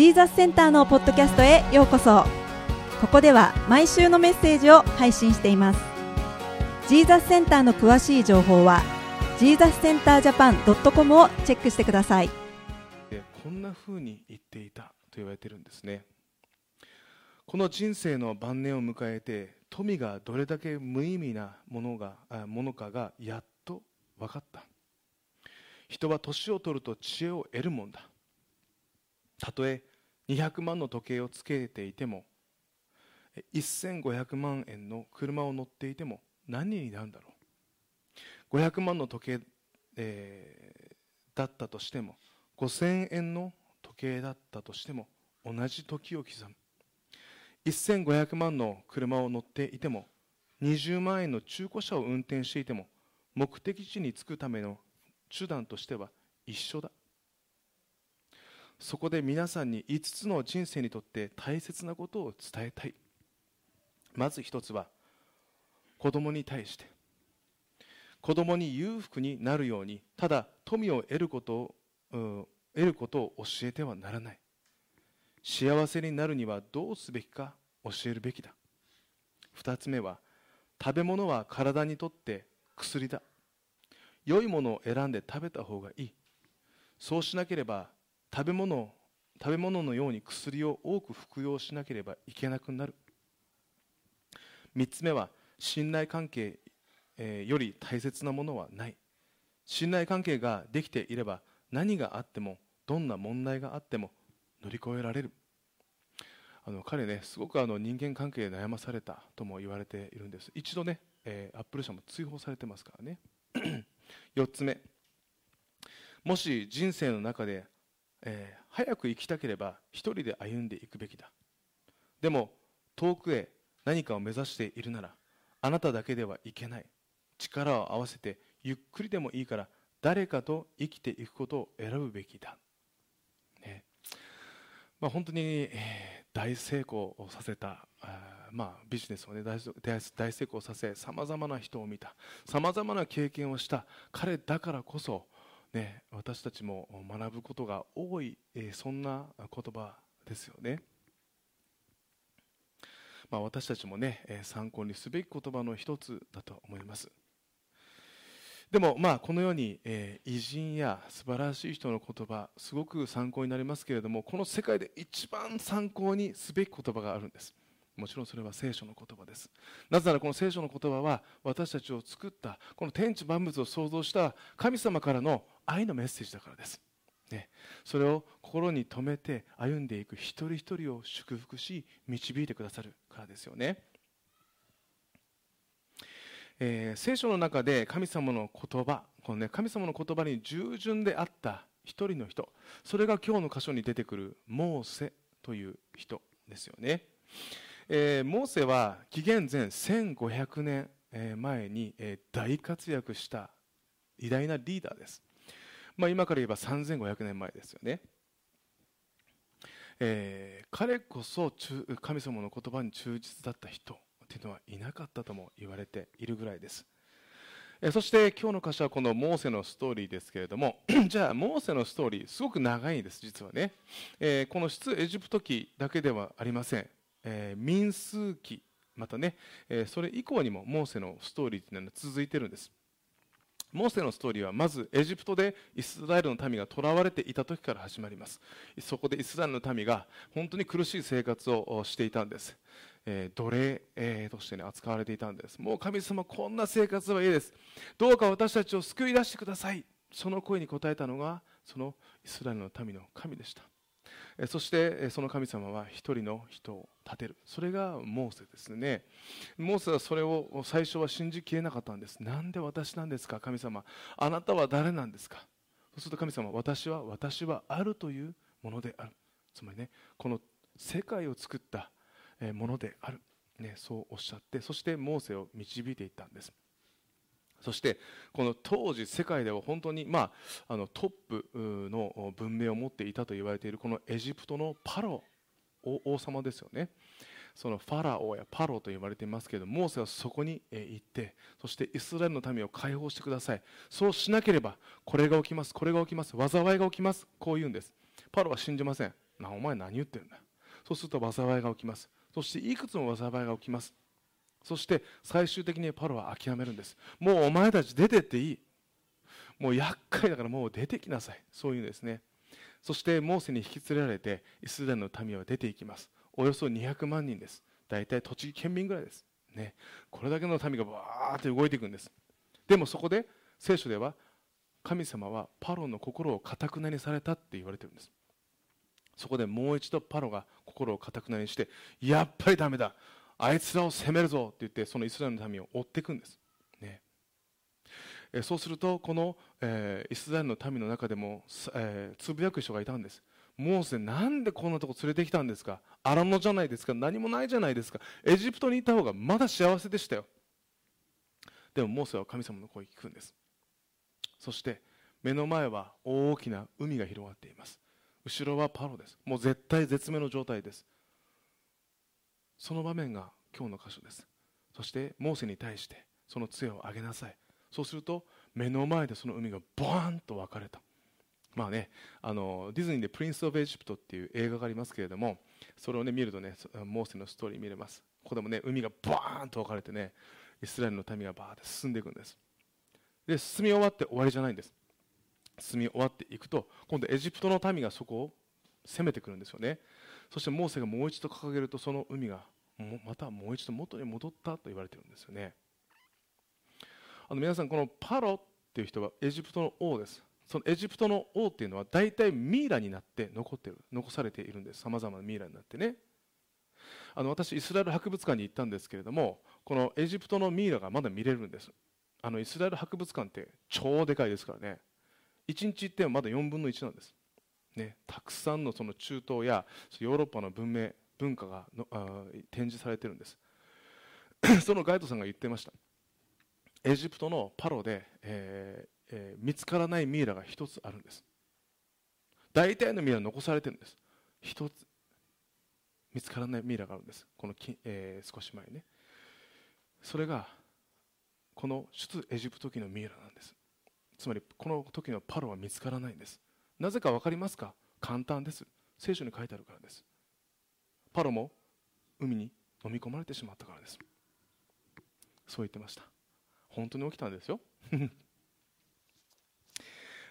ジーザスセンターのポッドキャストへようこそ。ここでは毎週のメッセージを配信しています。ジーザスセンターの詳しい情報はジーザスセンタージャパン .com をチェックしてください。こんな風に言っていたと言われてるんですね。この人生の晩年を迎えて富がどれだけ無意味なものがものかがやっと分かった。人は年を取ると知恵を得るもんだ。たとえ200万の時計をつけていても1500万円の車を乗っていても何になるんだろう。500万の時計、えー、だったとしても5000円の時計だったとしても同じ時を刻む。1500万の車を乗っていても20万円の中古車を運転していても目的地に着くための手段としては一緒だ。そこで皆さんに5つの人生にとって大切なことを伝えたい。まず1つは子供に対して。子供に裕福になるようにただ富を得ることを得ることを教えてはならない。幸せになるにはどうすべきか教えるべきだ。2つ目は食べ物は体にとって薬だ。良いものを選んで食べた方がいい。そうしなければ食べ物食べ物のように薬を多く服用しなければいけなくなる。3つ目は信頼関係、より大切なものはない。信頼関係ができていれば何があってもどんな問題があっても乗り越えられる。あの彼ねすごくあの人間関係で悩まされたとも言われているんです。一度ね、えー、アップル社も追放されてますからね。4つ目。もし人生の中で、えー、早く生きたければ一人で歩んでいくべきだ。でも遠くへ何かを目指しているならあなただけではいけない。力を合わせてゆっくりでもいいから誰かと生きていくことを選ぶべきだ。ね。まあ、本当に、えー、大成功をさせたまあ、ビジネスを、ね、大大成功させさまざまな人を見たさまざまな経験をした彼だからこそ、ね、私たちも学ぶことが多い、え、そんな言葉ですよね。まあ、私たちもね、え、参考にすべき言葉の一つだと思います。でもまあこのように、え、偉人や素晴らしい人の言葉すごく参考になりますけれどもこの世界で一番参考にすべき言葉があるんですもちろんそれは聖書の言葉ですなぜならこの聖書の言葉は私たちを作ったこの天地万物を創造した神様からの愛のメッセージだからです、ね、それを心に留めて歩んでいく一人一人を祝福し導いてくださるからですよね。えー、聖書の中で神様の言葉この、ね、神様の言葉に従順であった一人の人それが今日の箇所に出てくるモーセという人ですよね、えー、モーセは紀元前1500年前に、大活躍した偉大なリーダーです、まあ、今から言えば3500年前ですよね。えー、彼こそ神様の言葉に忠実だった人というのはいなかったとも言われているぐらいです。えそして今日の箇所はこのモーセのストーリーですけれども じゃあモーセのストーリーすごく長いんです実はね、えー、この出エジプト記だけではありません、え、民数記またね、え、それ以降にもモーセのストーリーというのは続いてるんです。モーセのストーリーはまずエジプトでイスラエルの民が囚われていた時から始まります。そこでイスラエルの民が本当に苦しい生活をしていたんです。えー、奴隷、えー、として、ね、扱われていたんです。もう神様こんな生活はいいです。どうか私たちを救い出してください。その声に応えたのがそのイスラエルの民の神でした、そしてその神様は一人の人を立てる。それがモーセですね。モーセはそれを最初は信じきれなかったんです。なんで私なんですか？神様あなたは誰なんですか？そうすると神様私は私はあるというものである。つまりねこの世界を作ったものである、ね、そうおっしゃってそしてモーセを導いていったんです。そしてこの当時世界では本当に、まあ、あのトップの文明を持っていたと言われているこのエジプトのパロ王様ですよね。そのファラオやパロと言われていますけれどもモーセはそこに行ってそしてイスラエルの民を解放してください。そうしなければこれが起きますこれが起きます災いが起きますこう言うんです。パロは信じません。なお前何言ってるんだ。そうすると災いが起きます。そしていくつも災いが起きます。そして最終的にパロは諦めるんです。もうお前たち出てっていい。もう厄介だからもう出てきなさい。そういうんですね。そしてモーセに引き連れられてイスラエルの民は出ていきます。およそ200万人です。大体栃木県民ぐらいです。ね。これだけの民がバーって動いていくんです。でもそこで聖書では神様はパロの心をかたくなにされたって言われてるんです。そこでもう一度パロが心をかたくなにしてやっぱりダメだ。あいつらを責めるぞって言ってそのイスラエルの民を追っていくんです、ね、そうするとこの、えー、イスラエルの民の中でも、えー、つぶやく人がいたんです。モーセなんでこんなとこ連れてきたんですか？荒野じゃないですか？何もないじゃないですか？エジプトにいた方がまだ幸せでしたよ。でもモーセは神様の声を聞くんです。そして目の前は大きな海が広がっています。後ろはパロです。もう絶対絶命の状態です。その場面が今日の箇所です。そしてモーセに対してその杖を上げなさい。そうすると目の前でその海がボーンと分かれた。まあね、あのディズニーで「プリンス・オブ・エジプト」っていう映画がありますけれどもそれを、ね、見るとねモーセのストーリー見れます。ここでもね海がバーンと分かれてねイスラエルの民がバーって進んでいくんです。で進み終わって終わりじゃないんです。進み終わっていくと今度エジプトの民がそこを攻めてくるんですよね。そしてモーセがもう一度掲げるとその海がまたもう一度元に戻ったと言われてるんですよね。あの皆さんこのパロっていう人はエジプトの王です。そのエジプトの王っていうのは大体ミイラになって残ってる残されているんです。さまざまなミイラになってね。あの私イスラエル博物館に行ったんですけれどもこのエジプトのミイラがまだ見れるんです。あのイスラエル博物館って超でかいですからね。1日行ってもまだ4分の1なんです、ね、たくさんのその中東やヨーロッパの文明文化がのあ展示されてるんです。そのガイドさんが言ってました。エジプトのパロで、えーえー、見つからないミイラが一つあるんです。大体のミイラ残されてるんです。一つ見つからないミイラがあるんです。このき、えー、少し前ね。それがこの出エジプト記のミイラなんです。つまりこの時のパロは見つからないんです。なぜか分かりますか？簡単です。聖書に書いてあるからです。パロも海に飲み込まれてしまったからです。そう言ってました。本当に起きたんですよ。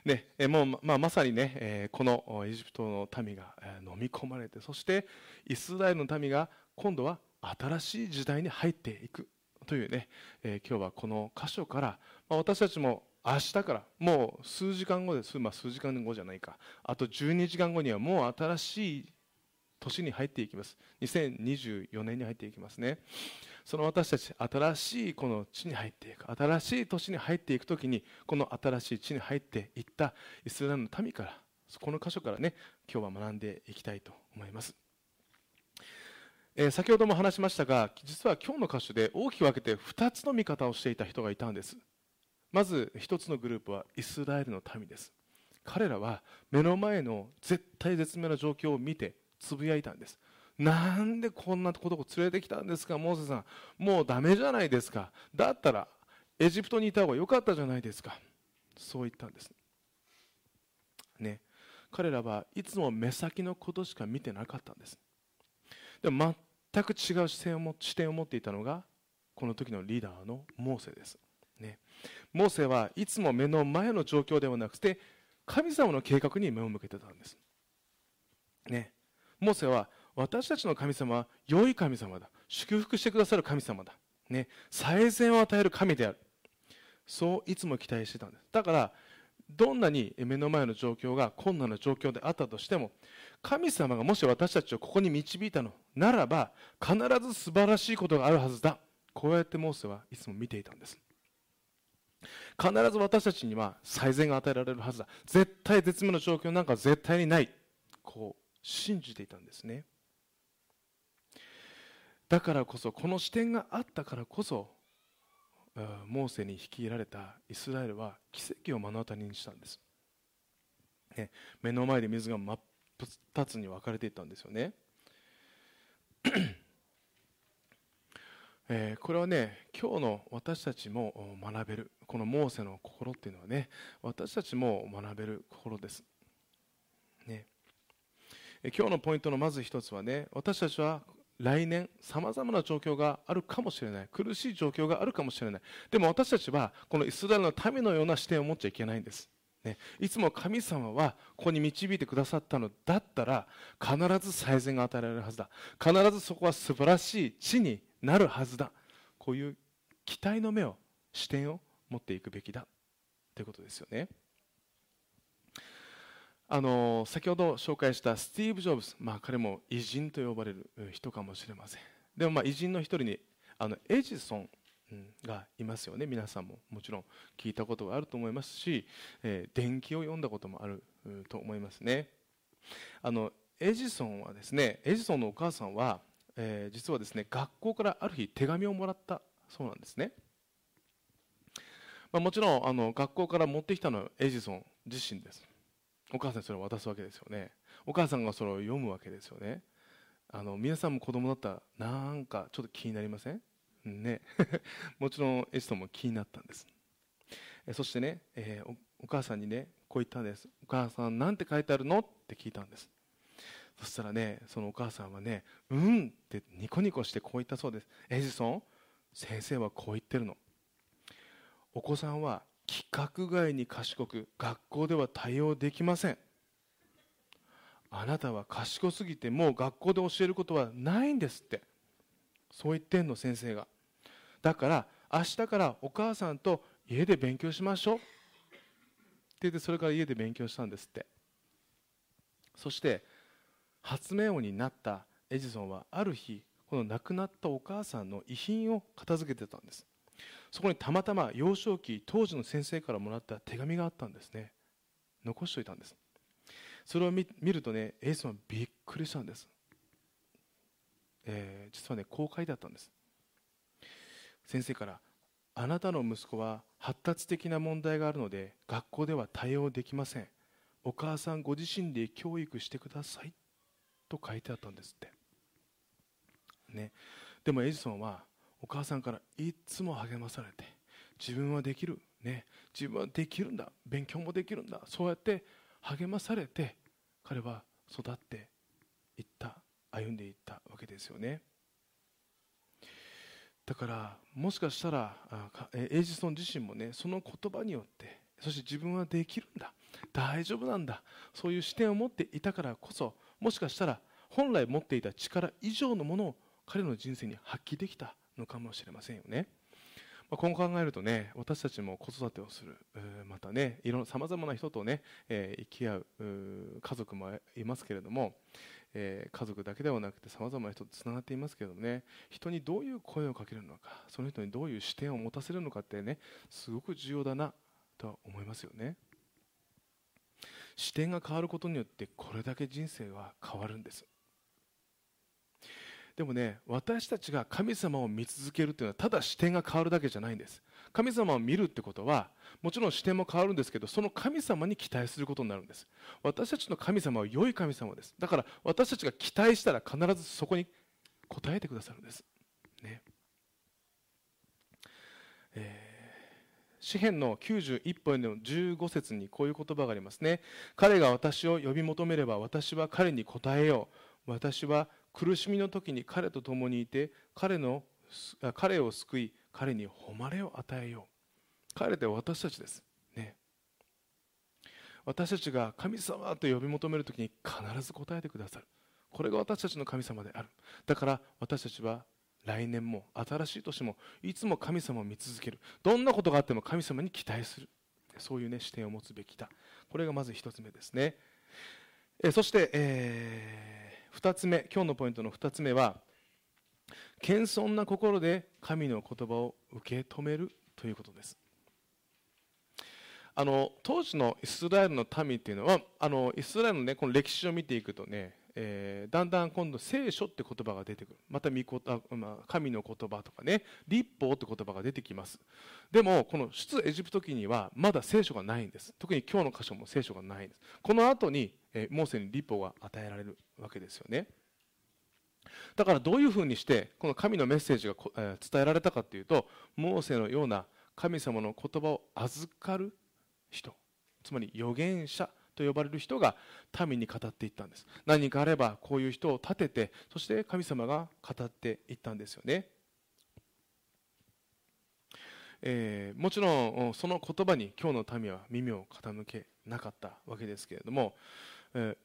ねえもうまあ、まさにね、えー、このエジプトの民が、えー、飲み込まれてそしてイスラエルの民が今度は新しい時代に入っていくというね、えー、今日はこの箇所から、まあ、私たちも明日から。もう数時間後です、まあ、数時間後じゃないか。あと12時間後にはもう新しい年に入っていきます。2024年に入っていきますね。その私たち新しいこの地に入っていく。新しい年に入っていく時にこの新しい地に入っていったイスラエルの民からこの箇所からね今日は学んでいきたいと思います、えー、先ほども話しましたが実は今日の箇所で大きく分けて2つの見方をしていた人がいたんです。まず1つのグループはイスラエルの民です彼らは目の前の絶対絶命の状況を見てつぶやいたんですなんでこんなことを連れてきたんですか、モーセさん。もうダメじゃないですか。だったら、エジプトにいた方が良かったじゃないですか。そう言ったんです。ね。彼らはいつも目先のことしか見てなかったんです。でも全く違う視点を持っていたのが、この時のリーダーのモーセです。ね。モーセはいつも目の前の状況ではなくて、神様の計画に目を向けてたんです。ね。モーセは私たちの神様は良い神様だ。祝福してくださる神様だ、ね、最善を与える神である。そういつも期待してたんです。だからどんなに目の前の状況が困難な状況であったとしても神様がもし私たちをここに導いたのならば必ず素晴らしいことがあるはずだ。こうやってモーセはいつも見ていたんです。必ず私たちには最善が与えられるはずだ。絶対絶命の状況なんか絶対にない。こう信じていたんですね。だからこそこの視点があったからこそモーセに率いられたイスラエルは奇跡を目の当たりにしたんです、ね、目の前で水が真っ二つに分かれていったんですよね。えー、これはね今日の私たちも学べるこのモーセの心っていうのはね私たちも学べる心です、ね。今日のポイントのまず一つはね私たちは来年さまざまな状況があるかもしれない。苦しい状況があるかもしれない。でも私たちはこのイスラエルの民のような視点を持っちゃいけないんです。ね、いつも神様はここに導いてくださったのだったら必ず最善が与えられるはずだ。必ずそこは素晴らしい地になるはずだ。こういう期待の目を視点を持っていくべきだということですよね。あの先ほど紹介したスティーブ・ジョブズ、まあ、彼も偉人と呼ばれる人かもしれません。でもまあ偉人の一人にあのエジソンがいますよね。皆さんももちろん聞いたことがあると思いますし、えー、伝記を読んだこともあると思いますね。あのエジソンはですねエジソンのお母さんは、えー、実はですね学校からある日手紙をもらったそうなんですね、まあ、もちろんあの学校から持ってきたのはエジソン自身です。お母さんにそれを渡すわけですよね。お母さんがそれを読むわけですよね。あの皆さんも子供だったらなんかちょっと気になりません？ね、もちろんエジソンも気になったんです。そしてね、えー、お母さんにねこう言ったんです。お母さんなんて書いてあるの？って聞いたんです。そしたらねそのお母さんはねうんってニコニコしてこう言ったそうです。エジソン先生はこう言ってるの。お子さんは規格外に賢く学校では対応できません。あなたは賢すぎてもう学校で教えることはないんですって。そう言ってんの先生が。だから明日からお母さんと家で勉強しましょう。って言ってそれから家で勉強したんですって。そして発明王になったエジソンはある日この亡くなったお母さんの遺品を片付けてたんです。そこにたまたま幼少期当時の先生からもらった手紙があったんですね。残しておいたんです。それを見るとねエイソンはびっくりしたんです。えー、実はね公開だったんです。先生からあなたの息子は発達的な問題があるので学校では対応できません。お母さんご自身で教育してください。と書いてあったんですってね。でもエジソンはお母さんからいつも励まされて自分はできるね。自分はできるんだ。勉強もできるんだ。そうやって励まされて彼は育っていった歩んでいったわけですよね。だからもしかしたらエジソン自身もねその言葉によってそして自分はできるんだ。大丈夫なんだ。そういう視点を持っていたからこそもしかしたら本来持っていた力以上のものを彼の人生に発揮できたのかもしれませんよね。まあ、今後考えるとね私たちも子育てをするまたねいろんなさまざまな人とね、えー、生き合う家族もいますけれどもえー、家族だけではなくてさまざまな人とつながっていますけれどもね人にどういう声をかけるのかその人にどういう視点を持たせるのかってねすごく重要だなとは思いますよね視点が変わることによってこれだけ人生は変わるんです。でもね私たちが神様を見続けるというのはただ視点が変わるだけじゃないんです。神様を見るってことはもちろん視点も変わるんですけどその神様に期待することになるんです。私たちの神様は良い神様です。だから私たちが期待したら必ずそこに応えてくださるんです。ね。えー詩篇の91本の15節にこういう言葉がありますね。彼が私を呼び求めれば私は彼に応えよう。私は苦しみの時に彼と共にいて彼の彼を救い彼に誉れを与えよう。彼って私たちです。ね。私たちが神様と呼び求める時に必ず答えてくださる。これが私たちの神様である。だから私たちは来年も新しい年もいつも神様を見続ける。どんなことがあっても神様に期待する。そういう、ね、視点を持つべきだ。これがまず1つ目ですね。えそして、えー、2つ目今日のポイントの2つ目は謙遜な心で神の言葉を受け止めるということです。あの当時のイスラエルの民っていうのはあのイスラエルの,、ね、この歴史を見ていくとね、えー、だんだん今度聖書って言葉が出てくる。またあ、まあ、神の言葉とかね。立法って言葉が出てきます。でもこの出エジプト記にはまだ聖書がないんです。特に今日の箇所も聖書がないんです。この後に、えー、モーセに立法が与えられるわけですよね。だからどういうふうにしてこの神のメッセージが伝えられたかというとモーセのような神様の言葉を預かる人。つまり預言者。と呼ばれる人が民に語っていったんです。何人かあればこういう人を立ててそして神様が語っていったんですよね、えー、もちろんその言葉に今日の民は耳を傾けなかったわけですけれども、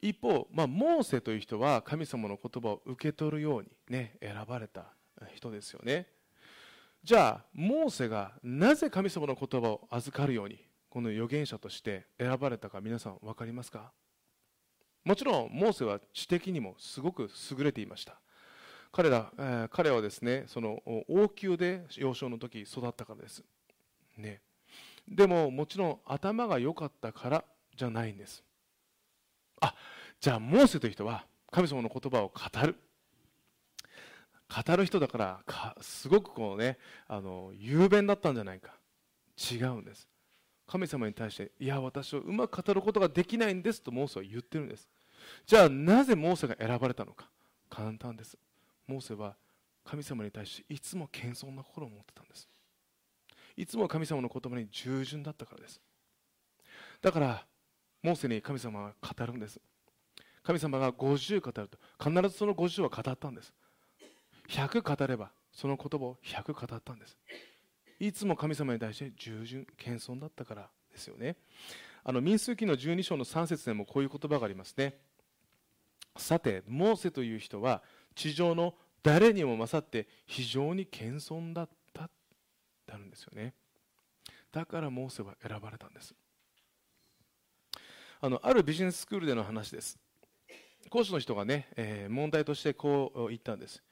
一方、まあ、モーセという人は神様の言葉を受け取るように、ね、選ばれた人ですよね。じゃあモーセがなぜ神様の言葉を預かるようにこの預言者として選ばれたか皆さん分かりますか？もちろんモーセは知的にもすごく優れていました。彼ら、えー、彼はですねその王宮で幼少の時育ったからです、ね、でももちろん頭が良かったからじゃないんです。あじゃあモーセという人は神様の言葉を語る。語る人だからかすごくこうねあの雄弁だったんじゃないか。違うんです。神様に対していや私はうまく語ることができないんですとモーセは言ってるんです。じゃあなぜモーセが選ばれたのか。簡単です。モーセは神様に対していつも謙遜な心を持ってたんです。いつも神様の言葉に従順だったからです。だからモーセに神様は語るんです。神様が50語ると必ずその50は語ったんです。100語ればその言葉を100語ったんです。いつも神様に対して従順謙遜だったからですよね。あの民数記の12章の3節でもこういう言葉がありますね。さてモーセという人は地上の誰にも勝って非常に謙遜だったってあるんですよね。だからモーセは選ばれたんです。あのあるビジネススクールでの話です。講師の人がね、えー、問題としてこう言ったんです。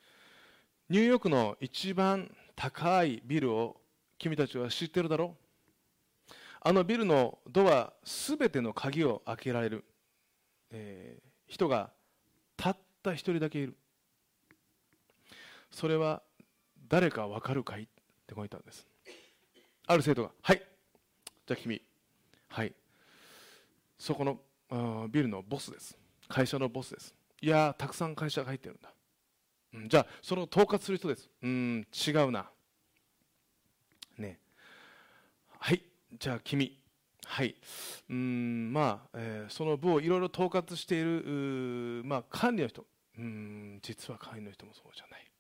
ニューヨークの一番高いビルを君たちは知ってるだろう？あのビルのドアすべての鍵を開けられる、えー、人がたった一人だけいる。それは誰かわかるかい？ってこう言ったんです。ある生徒が「はい。じゃあ君はい。そこのビルのボスです。会社のボスです。いやたくさん会社が入ってるんだ。うんじゃあその統括する人です。うん違うなねはい。じゃあ君。はい。うんまあ、えー、その部をいろいろ統括しているまあ、管理の人。うん実は管理の人もそうじゃない。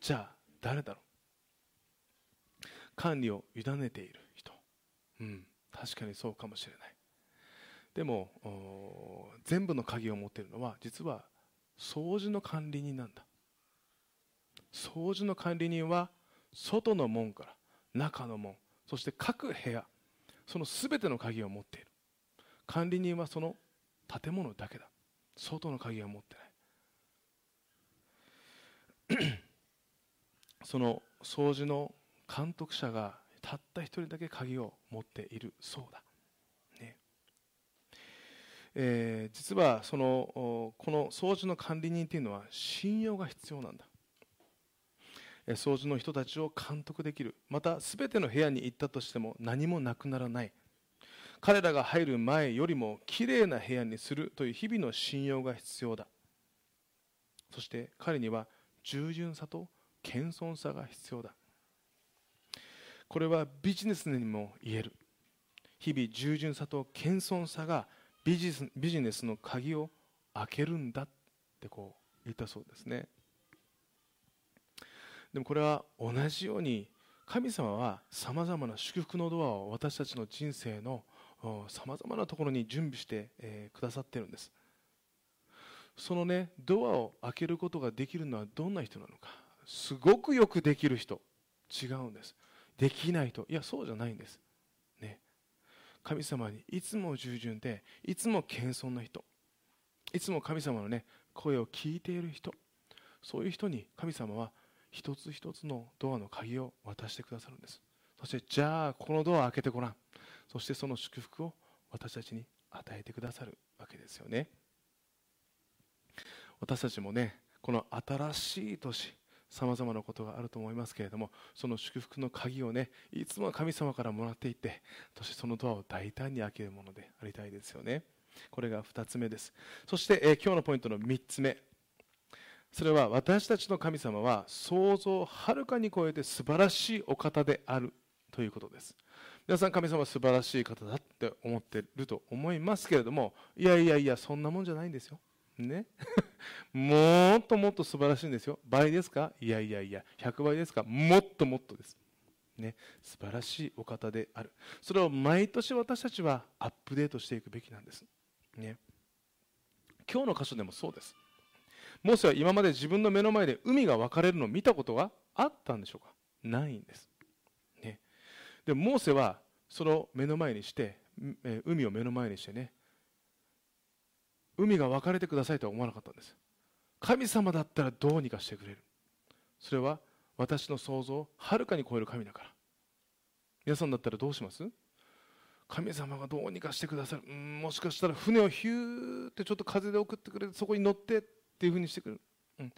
じゃあ誰だろう。管理を委ねている人。うん確かにそうかもしれない。でも全部の鍵を持っているのは実は掃除の管理人なんだ。掃除の管理人は外の門から中の門。そして各部屋その全ての鍵を持っている。管理人はその建物だけだ。外の鍵は持ってない。その掃除の監督者がたった一人だけ鍵を持っているそうだ。えー、実はそのこの掃除の管理人というのは信用が必要なんだ。掃除の人たちを監督できる。また全ての部屋に行ったとしても何もなくならない。彼らが入る前よりもきれいな部屋にするという日々の信用が必要だ。そして彼には従順さと謙遜さが必要だ。これはビジネスにも言える。日々従順さと謙遜さがビジビジネスの鍵を開けるんだってこう言ったそうですね。でもこれは同じように神様はさまざまな祝福のドアを私たちの人生のさまざまなところに準備して、くださっているんです。そのねドアを開けることができるのはどんな人なのか。すごくよくできる人。違うんです。できない人。いやそうじゃないんです。ね。神様にいつも従順でいつも謙遜な人。いつも神様のね声を聞いている人。そういう人に神様は一つ一つのドアの鍵を渡してくださるんです。そしてじゃあこのドア開けてごらん。そしてその祝福を私たちに与えてくださるわけですよね。私たちもねこの新しい年さまざまなことがあると思いますけれどもその祝福の鍵をねいつも神様からもらっていってそしてそのドアを大胆に開けるものでありたいですよね。これが2つ目です。そして、え、今日のポイントの3つ目。それは私たちの神様は想像をはるかに超えて素晴らしいお方であるということです。皆さん神様は素晴らしい方だって思ってると思いますけれどもいやいやいやそんなもんじゃないんですよ。ね。もっともっと素晴らしいんですよ。倍ですか？いやいやいや100倍ですか？もっともっとです。ね、素晴らしいお方である。それを毎年私たちはアップデートしていくべきなんです、ね、今日の箇所でもそうです。モーセは今まで自分の目の前で海が分かれるのを見たことがあったんでしょうか？ないんです、ね、でモーセはその目の前にして海を目の前にしてね海が分かれてくださいとは思わなかったんです。神様だったらどうにかしてくれる。それは私の想像をはるかに超える神だから。皆さんだったらどうします？神様がどうにかしてくださる。もしかしたら船をヒューってちょっと風で送ってくれてそこに乗ってっていうふうにしてくれる、うん、い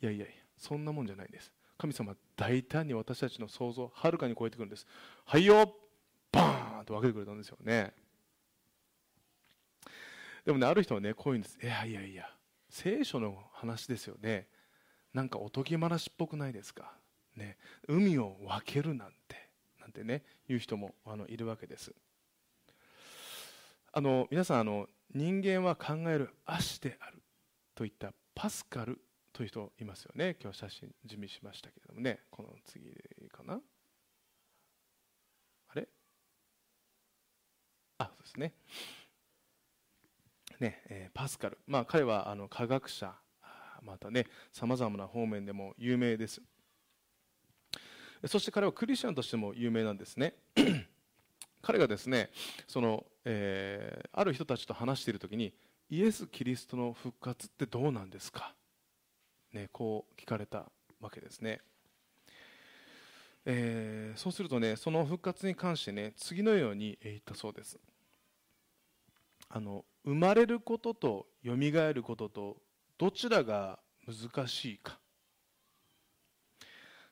やいやいやそんなもんじゃないんです。神様は大胆に私たちの想像をはるかに超えてくるんです。はいよバーンと分けてくれたんですよね。でもねある人はねこういうんです。いやいやいや聖書の話ですよね。なんかおとぎ話っぽくないですか、ね、海を分けるなんてなんてね言う人もあのいるわけです。あの皆さんあの人間は考える足であるといったパスカルという人いますよね。今日写真準備しましたけれどもね。この次かな。あれ？あそうですね。ね、えー、パスカル、まあ、彼はあの科学者。またねさまざまな方面でも有名です。そして彼はクリスチャンとしても有名なんですね。彼がですねその、えー、ある人たちと話している時にイエス・キリストの復活ってどうなんですか、ね、こう聞かれたわけですね、えー、そうするとねその復活に関してね次のように言ったそうです。あの生まれることとよみがえることとどちらが難しいか。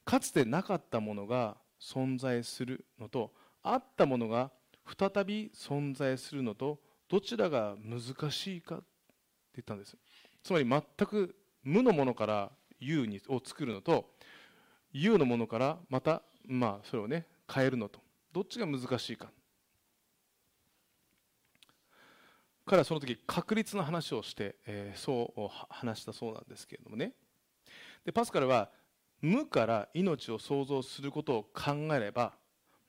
かつてなかったものが存在するのとあったものが再び存在するのとどちらが難しいかって言ったんです。つまり全く無のものから有にを作るのと有のものからまたまあそれをね変えるのと。どっちが難しいか。彼はその時確率の話をして、えー、そう話したそうなんですけれどもね。でパスカルは無から命を創造することを考えれば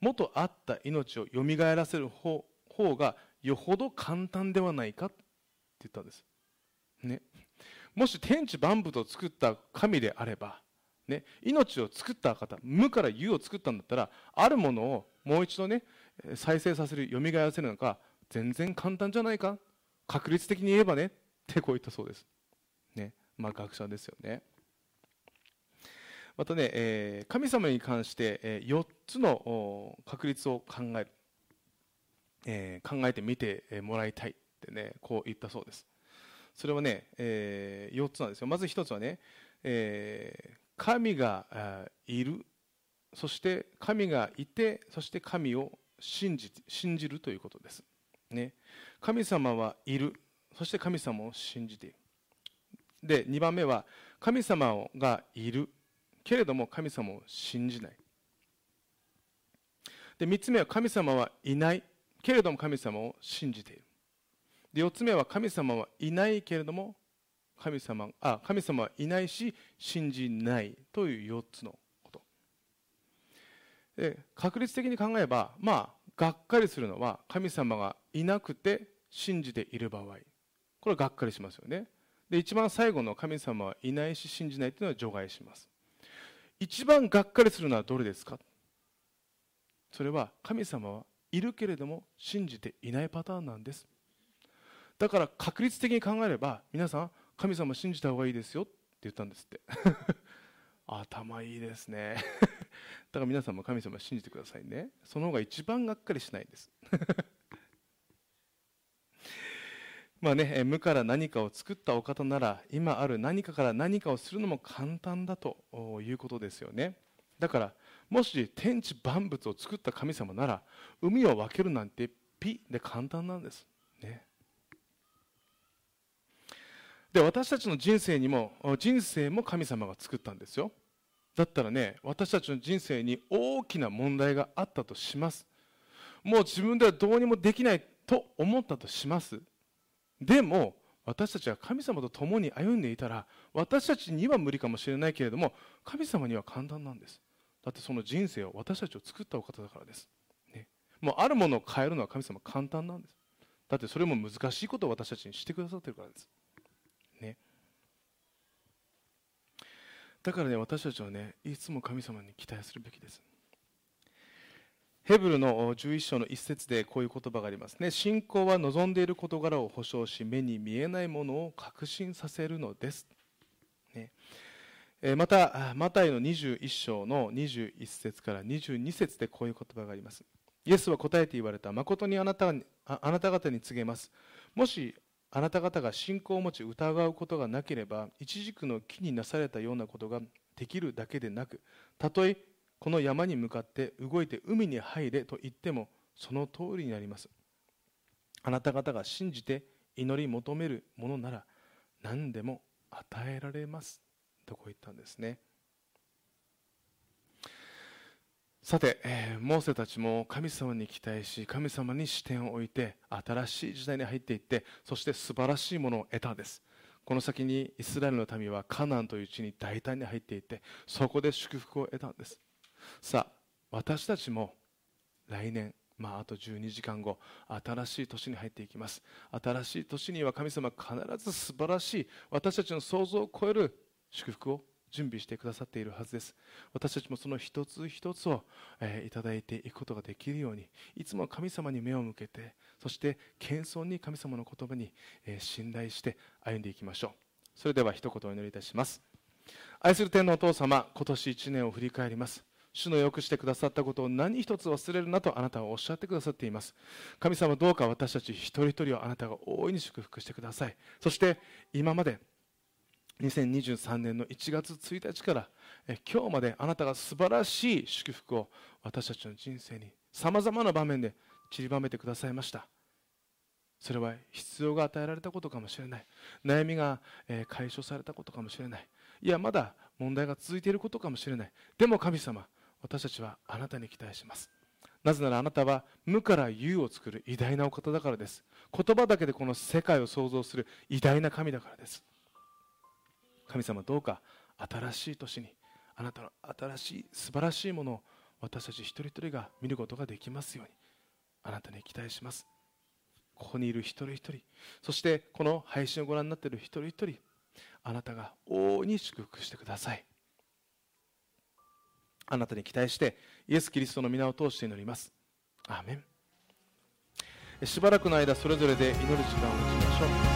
元あった命をよみがえらせる方方がよほど簡単ではないかって言ったんです、ね、もし天地万物を作った神であれば、ね、命を作った方無から有を作ったんだったらあるものをもう一度ね再生させるよみがえらせるのか全然簡単じゃないか確率的に言えばねってこう言ったそうです。ね。まあ学者ですよね。またね、え、神様に関して、え、4つの確率を考える、えー、考えてみてもらいたいってね、こう言ったそうです。それはね、えー、4つなんですよ。まず1つはね、えー、神がいる、そして神がいて、そして神を信じ信じるということです。ね、神様はいる。そして神様を信じている。で2番目は神様がいる。けれども神様を信じない。で3つ目は神様はいない。けれども神様を信じている。で4つ目は神様はいないけれども神様あ神様はいないし信じないという4つのこと。で確率的に考えばまあがっかりするのは神様がいなくて信じている場合。これがっかりしますよね。で一番最後の神様はいないし信じないというのは除外します。一番がっかりするのはどれですか？それは神様はいるけれども信じていないパターンなんです。だから確率的に考えれば皆さん神様信じた方がいいですよって言ったんですって。頭いいですね。だから皆さんも神様信じてくださいね。その方が一番がっかりしないんです。まあね、無から何かを作ったお方なら今ある何かから何かをするのも簡単だということですよね。だからもし天地万物を作った神様なら海を分けるなんてピッで簡単なんです、ね、で私たちの人生にも人生も神様が作ったんですよ。だったらね私たちの人生に大きな問題があったとします。もう自分ではどうにもできないと思ったとします。でも私たちは神様と共に歩んでいたら私たちには無理かもしれないけれども神様には簡単なんです。だってその人生を私たちを作ったお方だからです、ね、もうあるものを変えるのは神様簡単なんです。だってそれも難しいことを私たちにしてくださってるからです。ね。だからね私たちはねいつも神様に期待するべきです。ヘブルの11章の一節でこういう言葉がありますね。信仰は望んでいる事柄を保証し、目に見えないものを確信させるのです。ね、また、マタイの21章の21節から22節でこういう言葉があります。イエスは答えて言われた。誠にあなたあなた方に告げます。もしあなた方が信仰を持ち疑うことがなければ、一軸の木になされたようなことができるだけでなく、たとえこの山に向かって動いて海に入れと言ってもその通りになりますあなた方が信じて祈り求めるものなら何でも与えられますとこう言ったんですね。さて、えー、モーセたちも神様に期待し神様に視点を置いて新しい時代に入っていってそして素晴らしいものを得たんです。この先にイスラエルの民はカナンという地に大胆に入っていってそこで祝福を得たんです。さあ私たちも来年まあ、あと12時間後新しい年に入っていきます。新しい年には神様必ず素晴らしい私たちの想像を超える祝福を準備してくださっているはずです。私たちもその一つ一つを、えー、いただいていくことができるようにいつも神様に目を向けてそして謙遜に神様の言葉に、えー、信頼して歩んでいきましょう。それでは一言お祈りいたします。愛する天のお父様今年1年を振り返ります。主の良くしてくださったことを何一つ忘れるなとあなたはおっしゃってくださっています。神様どうか私たち一人一人をあなたが大いに祝福してください。そして今まで2023年の1月1日から今日まであなたが素晴らしい祝福を私たちの人生にさまざまな場面で散りばめてくださいました。それは必要が与えられたことかもしれない。悩みが解消されたことかもしれない。いやまだ問題が続いていることかもしれない。でも神様私たちはあなたに期待します。なぜならあなたは無から有を作る偉大なお方だからです。言葉だけでこの世界を創造する偉大な神だからです。神様どうか新しい年にあなたの新しい素晴らしいものを私たち一人一人が見ることができますようにあなたに期待します。ここにいる一人一人そしてこの配信をご覧になっている一人一人あなたが大いに祝福してください。あなたに期待してイエス・キリストの皆を通して祈ります。アーメン。しばらくの間それぞれで祈る時間を持ちましょう。